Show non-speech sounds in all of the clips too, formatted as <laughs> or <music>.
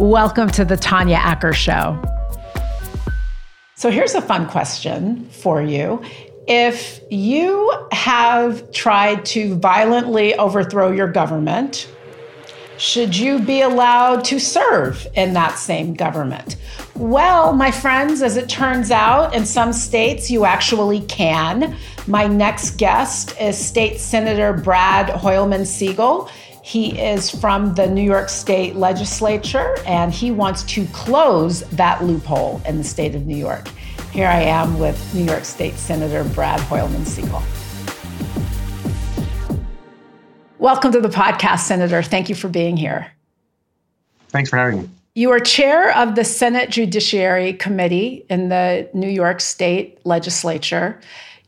Welcome to the Tanya Acker Show. So, here's a fun question for you. If you have tried to violently overthrow your government, should you be allowed to serve in that same government? Well, my friends, as it turns out, in some states you actually can. My next guest is State Senator Brad Hoylman Sigal. He is from the New York State legislature and he wants to close that loophole in the state of New York. Here I am with New York State Senator Brad Hoylman Sigal. Welcome to the podcast, Senator. Thank you for being here. Thanks for having me. You are chair of the Senate Judiciary Committee in the New York State legislature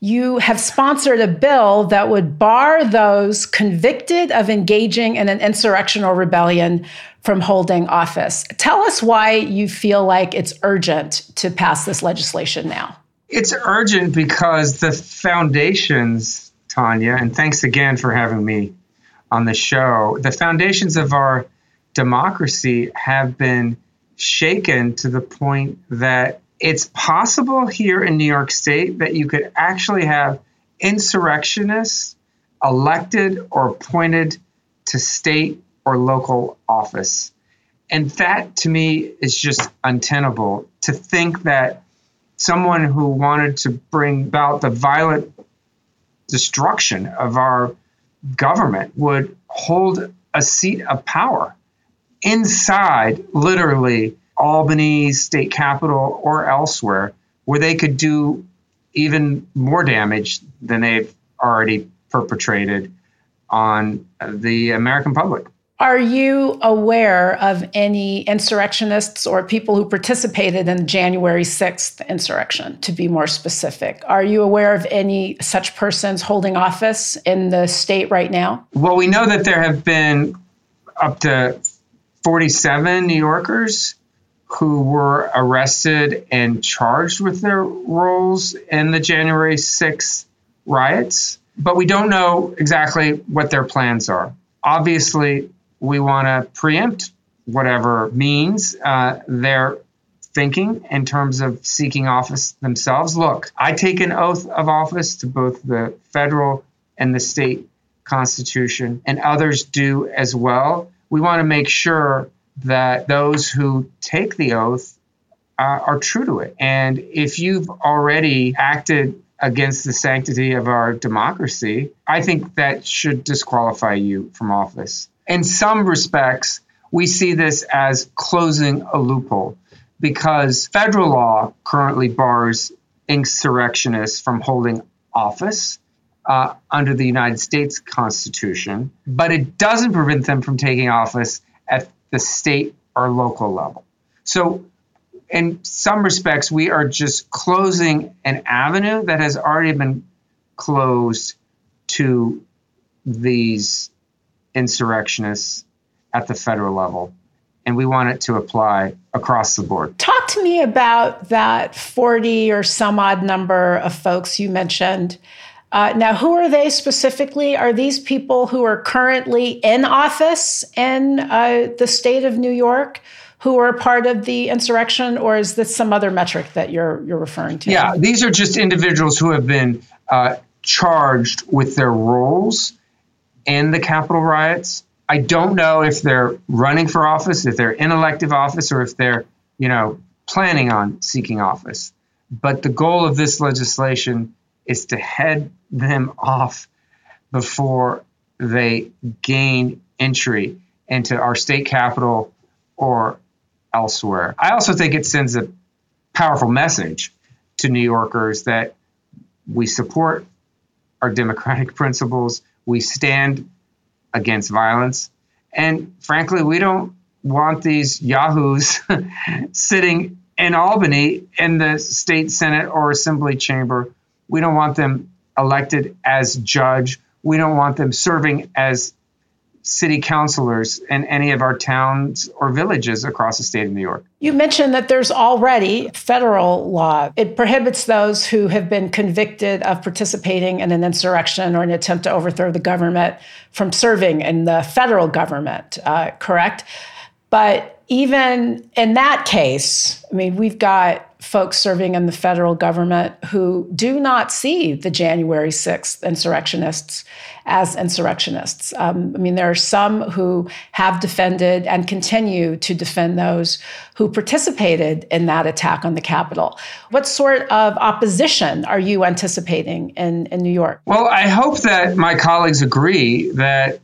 you have sponsored a bill that would bar those convicted of engaging in an insurrectional rebellion from holding office. Tell us why you feel like it's urgent to pass this legislation now. It's urgent because the foundations, Tanya, and thanks again for having me on the show, the foundations of our democracy have been shaken to the point that it's possible here in New York State that you could actually have insurrectionists elected or appointed to state or local office. And that to me is just untenable to think that someone who wanted to bring about the violent destruction of our government would hold a seat of power inside literally Albany state capitol or elsewhere where they could do even more damage than they've already perpetrated on the American public. Are you aware of any insurrectionists or people who participated in the January 6th insurrection, to be more specific? Are you aware of any such persons holding office in the state right now? Well, we know that there have been up to 47 New Yorkers who were arrested and charged with their roles in the January 6th riots, but we don't know exactly what their plans are. Obviously, we want to preempt whatever means uh, they're thinking in terms of seeking office themselves. Look, I take an oath of office to both the federal and the state constitution, and others do as well. We want to make sure that those who take the oath uh, are true to it. And if you've already acted against the sanctity of our democracy, I think that should disqualify you from office. In some respects, we see this as closing a loophole because federal law currently bars insurrectionists from holding office. Uh, under the United States Constitution, but it doesn't prevent them from taking office at the state or local level. So, in some respects, we are just closing an avenue that has already been closed to these insurrectionists at the federal level. And we want it to apply across the board. Talk to me about that 40 or some odd number of folks you mentioned uh, now, who are they specifically? Are these people who are currently in office in uh, the state of New York who are part of the insurrection, or is this some other metric that you're you're referring to? Yeah, these are just individuals who have been uh, charged with their roles in the Capitol riots. I don't know if they're running for office, if they're in elective office, or if they're you know planning on seeking office. But the goal of this legislation is to head them off before they gain entry into our state capital or elsewhere. I also think it sends a powerful message to New Yorkers that we support our democratic <laughs> principles, we stand against violence, and frankly, we don't want these yahoos <laughs> sitting in Albany in the state senate or assembly chamber we don't want them elected as judge. We don't want them serving as city councilors in any of our towns or villages across the state of New York. You mentioned that there's already federal law. It prohibits those who have been convicted of participating in an insurrection or an attempt to overthrow the government from serving in the federal government, uh, correct? But even in that case, I mean, we've got folks serving in the federal government who do not see the January 6th insurrectionists as insurrectionists. Um, I mean, there are some who have defended and continue to defend those who participated in that attack on the Capitol. What sort of opposition are you anticipating in, in New York? Well, I hope that my colleagues agree that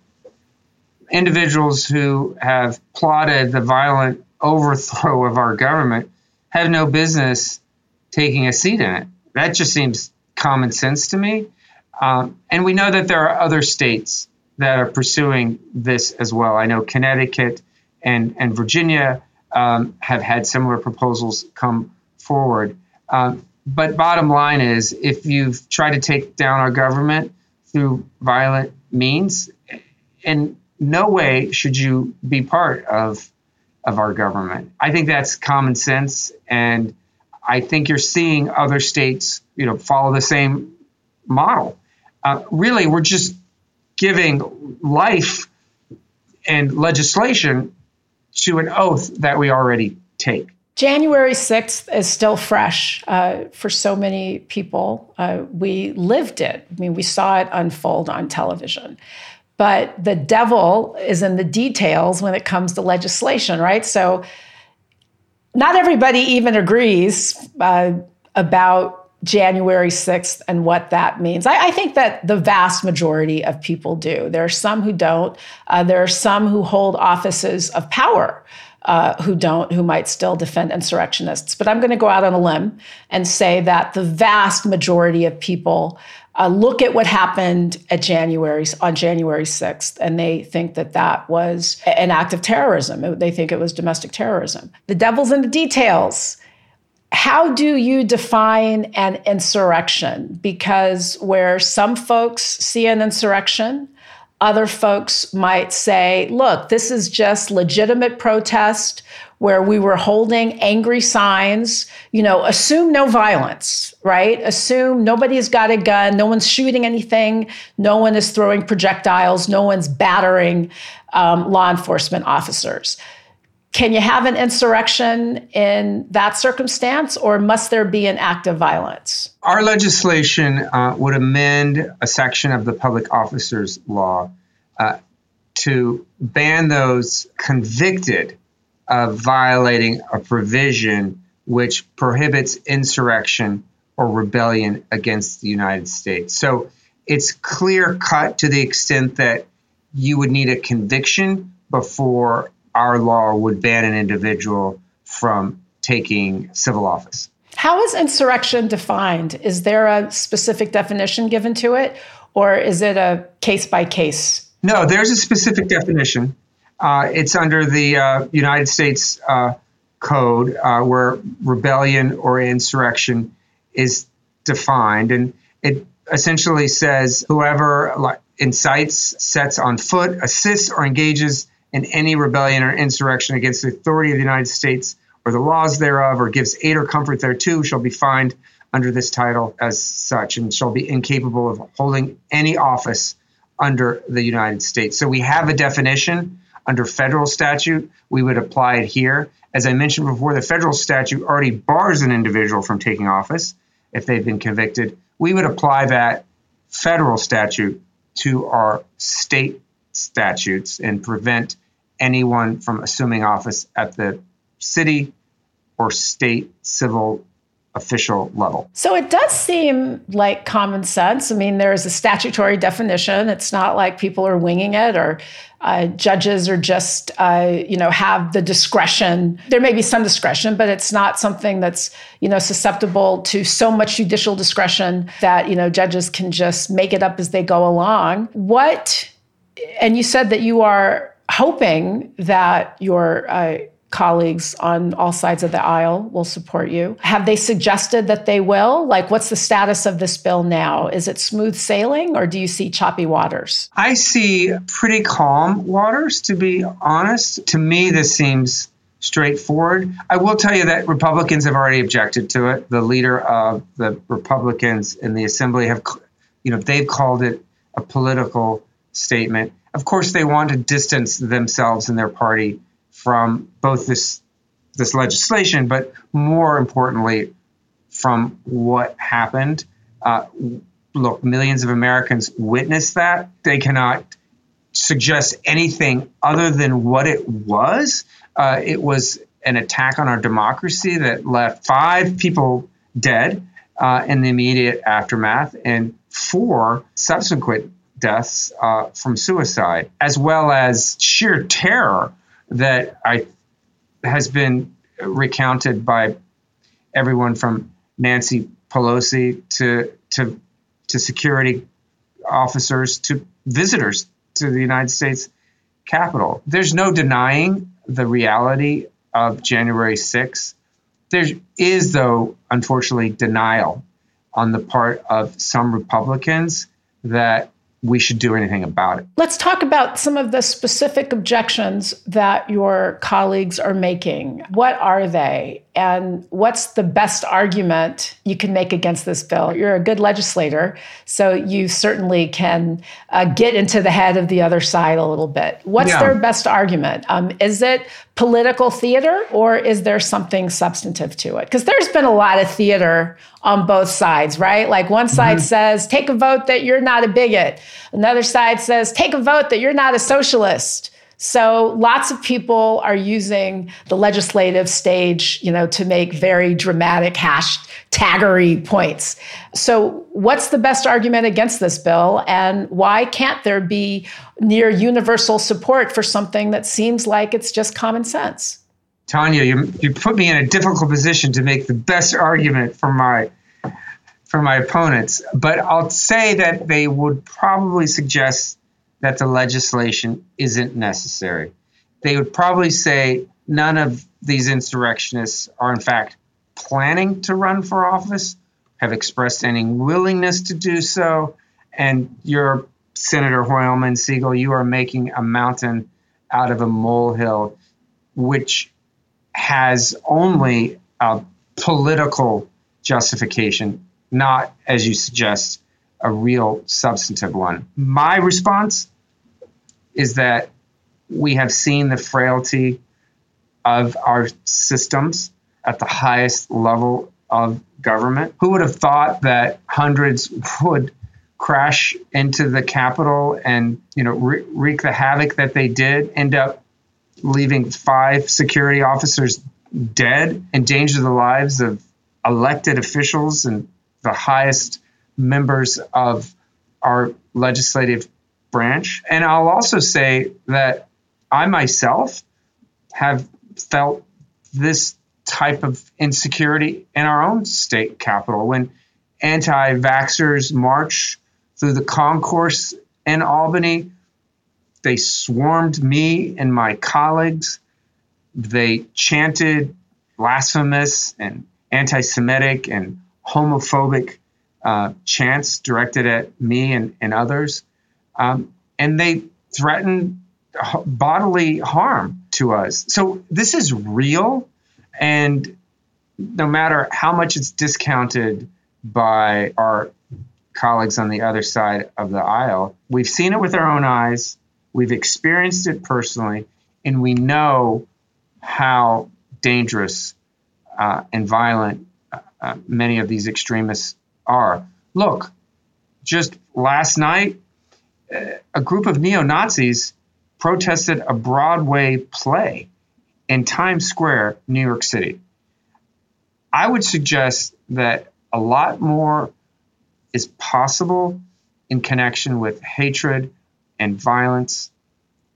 individuals who have plotted the violent overthrow of our government have no business taking a seat in it. That just seems common sense to me. Um, and we know that there are other states that are pursuing this as well. I know Connecticut and, and Virginia um, have had similar proposals come forward. Um, but bottom line is if you've tried to take down our government through violent means, in no way should you be part of of our government. I think that's common sense, and I think you're seeing other states, you know, follow the same model. Uh, really, we're just giving life and legislation to an oath that we already take. January 6th is still fresh uh, for so many people. Uh, we lived it. I mean, we saw it unfold on television. But the devil is in the details when it comes to legislation, right? So not everybody even agrees uh, about January 6th and what that means. I, I, think that the vast majority of people do. There are some who don't. Uh, there are some who hold offices of power. Uh, who don't, who might still defend insurrectionists. But I'm going to go out on a limb and say that the vast majority of people uh, look at what happened at January on January 6th, and they think that that was an act of terrorism. They think it was domestic terrorism. The devil's in the details. How do you define an insurrection? Because where some folks see an insurrection, other folks might say, look, this is just legitimate protest where we were holding angry signs, you know, assume no violence, right? Assume nobody's got a gun, no one's shooting anything, no one is throwing projectiles, no one's battering um, law enforcement officers. Can you have an insurrection in that circumstance, or must there be an act of violence? Our legislation uh, would amend a section of the public officers law uh, to ban those convicted of violating a provision which prohibits insurrection or rebellion against the United States. So it's clear cut to the extent that you would need a conviction before our law would ban an individual from taking civil office. How is insurrection defined? Is there a specific definition given to it, or is it a case by case? No, there's a specific definition. Uh, it's under the uh, United States uh, Code uh, where rebellion or insurrection is defined. And it essentially says whoever incites, sets on foot, assists, or engages in any rebellion or insurrection against the authority of the United States or the laws thereof, or gives aid or comfort thereto, shall be fined under this title as such and shall be incapable of holding any office under the United States. So we have a definition under federal statute, we would apply it here. As I mentioned before, the federal statute already bars an individual from taking office if they've been convicted. We would apply that federal statute to our state statutes and prevent anyone from assuming office at the city or state civil official level. So it does seem like common sense. I mean, there's a statutory definition. It's not like people are winging it or uh, judges are just, uh, you know, have the discretion. There may be some discretion, but it's not something that's, you know, susceptible to so much judicial discretion that, you know, judges can just make it up as they go along. What, and you said that you are hoping that your uh, colleagues on all sides of the aisle will support you. Have they suggested that they will? Like, what's the status of this bill now? Is it smooth sailing or do you see choppy waters? I see pretty calm waters, to be honest. To me, this seems straightforward. I will tell you that Republicans have already objected to it. The leader of the Republicans in the assembly have, you know, they've called it a political statement. Of course, they want to distance themselves and their party from both this this legislation, but more importantly, from what happened. Uh, look, millions of Americans witnessed that. They cannot suggest anything other than what it was. Uh, it was an attack on our democracy that left five people dead uh, in the immediate aftermath and four subsequent deaths uh, from suicide, as well as sheer terror that I has been recounted by everyone from Nancy Pelosi to to to security officers to visitors to the United States Capitol. There's no denying the reality of January 6th. There is, though, unfortunately, denial on the part of some Republicans that we should do anything about it. Let's talk about some of the specific objections that your colleagues are making. What are they? And what's the best argument you can make against this bill? You're a good legislator, so you certainly can uh, get into the head of the other side a little bit. What's yeah. their best argument? Um, is it political theater or is there something substantive to it? Because there's been a lot of theater on both sides, right? Like one side mm-hmm. says, take a vote that you're not a bigot, another side says, take a vote that you're not a socialist. So lots of people are using the legislative stage, you know, to make very dramatic hashtaggery points. So what's the best argument against this bill and why can't there be near universal support for something that seems like it's just common sense? Tanya, you, you put me in a difficult position to make the best argument for my for my opponents, but I'll say that they would probably suggest that the legislation isn't necessary. They would probably say none of these insurrectionists are, in fact, planning to run for office, have expressed any willingness to do so. And you're, Senator Hoylman Sigal, you are making a mountain out of a molehill, which has only a political justification, not, as you suggest, a real substantive one. My response is that we have seen the frailty of our systems at the highest level of government. Who would have thought that hundreds would crash into the Capitol and you know wreak the havoc that they did, end up leaving five security officers dead, endanger the lives of elected officials and the highest members of our legislative branch. And I'll also say that I myself have felt this type of insecurity in our own state capital when anti vaxxers march through the concourse in Albany. They swarmed me and my colleagues. They chanted blasphemous and anti Semitic and homophobic uh, chants directed at me and, and others. Um, and they threaten bodily harm to us. So this is real. And no matter how much it's discounted by our colleagues on the other side of the aisle, we've seen it with our own eyes, we've experienced it personally, and we know how dangerous uh, and violent uh, many of these extremists are. Look, just last night, uh, a group of neo Nazis protested a Broadway play in Times Square, New York City. I would suggest that a lot more is possible in connection with hatred and violence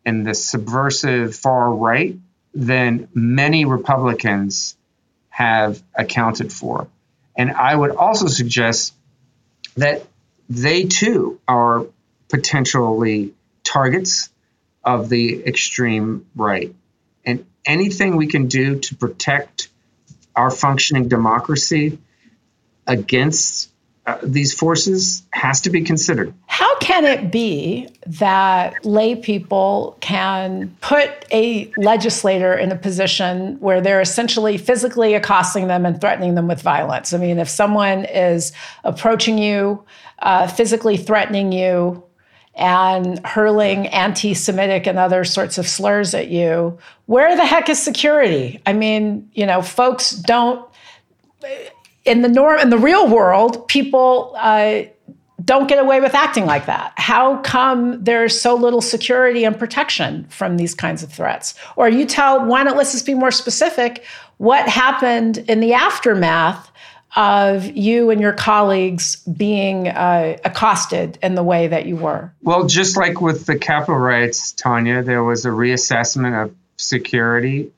and the subversive far right than many Republicans have accounted for. And I would also suggest that they too are potentially targets of the extreme right. And anything we can do to protect our functioning democracy against uh, these forces has to be considered. How can it be that lay people can put a legislator in a position where they're essentially physically accosting them and threatening them with violence? I mean, if someone is approaching you, uh, physically threatening you, and hurling anti Semitic and other sorts of slurs at you, where the heck is security? I mean, you know, folks don't, in the norm, in the real world, people, uh, don't get away with acting like that. How come there's so little security and protection from these kinds of threats? Or you tell, why not let's just be more specific? What happened in the aftermath of you and your colleagues being uh, accosted in the way that you were? Well, just like with the Capitol riots, Tanya, there was a reassessment of security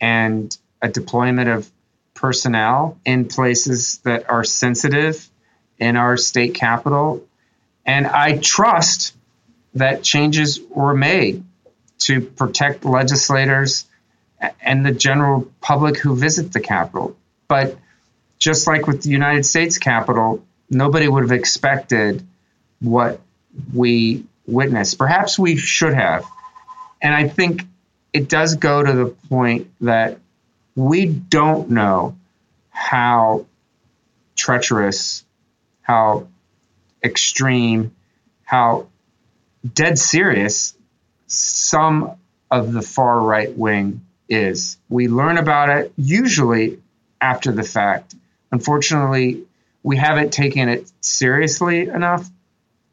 and a deployment of personnel in places that are sensitive in our state capital. And I trust that changes were made to protect legislators and the general public who visit the Capitol. But just like with the United States Capitol, nobody would have expected what we witnessed. Perhaps we should have. And I think it does go to the point that we don't know how treacherous how extreme, how dead serious some of the far right wing is. We learn about it usually after the fact. Unfortunately, we haven't taken it seriously enough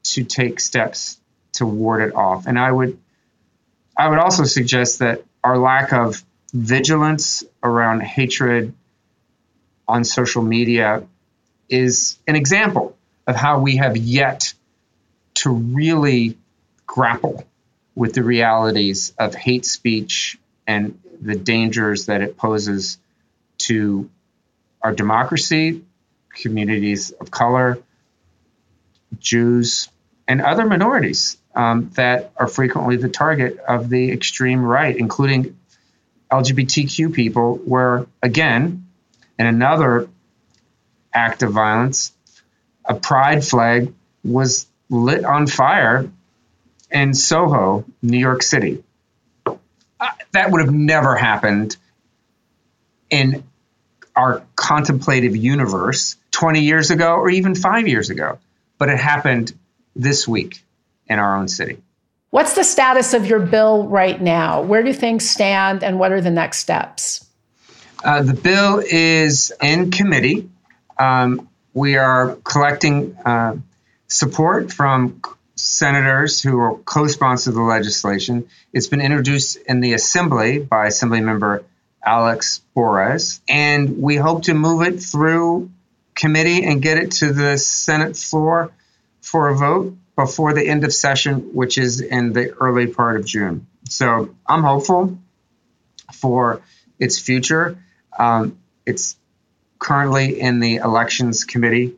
to take steps to ward it off. And I would I would also suggest that our lack of vigilance around hatred on social media is an example of how we have yet to really grapple with the realities of hate speech and the dangers that it poses to our democracy, communities of color, Jews, and other minorities um, that are frequently the target of the extreme right, including LGBTQ people, were, again, in another act of violence, a pride flag was lit on fire in Soho, New York City. Uh, that would have never happened in our contemplative universe 20 years ago or even five years ago, but it happened this week in our own city. What's the status of your bill right now? Where do things stand and what are the next steps? Uh, the bill is in committee. Um, we are collecting uh, support from senators who are co-sponsor the legislation. It's been introduced in the Assembly by Assemblymember Alex Bores, and we hope to move it through committee and get it to the Senate floor for a vote before the end of session, which is in the early part of June. So I'm hopeful for its future. Um, it's currently in the elections committee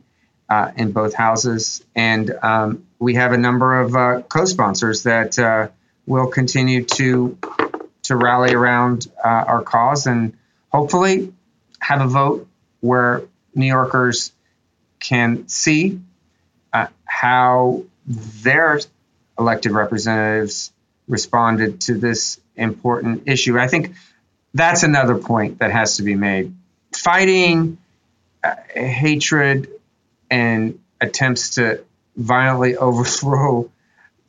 uh, in both houses, and um, we have a number of uh, co-sponsors that uh, will continue to to rally around uh, our cause and hopefully have a vote where New Yorkers can see uh, how their elected representatives responded to this important issue. I think that's another point that has to be made fighting uh, hatred and attempts to violently <laughs> overthrow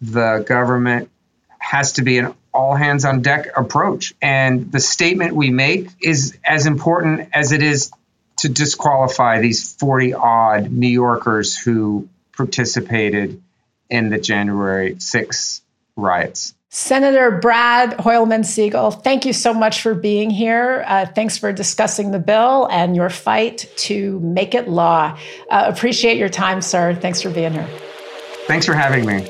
the government has to be an all hands on deck approach. And the statement we make is as important as it is to disqualify these 40 odd New Yorkers who participated in the January 6 riots. Senator Brad Hoylman Sigal, thank you so much for being here. Uh, thanks for discussing the bill and your fight to make it law. Uh, appreciate your time, sir. Thanks for being here. Thanks for having me.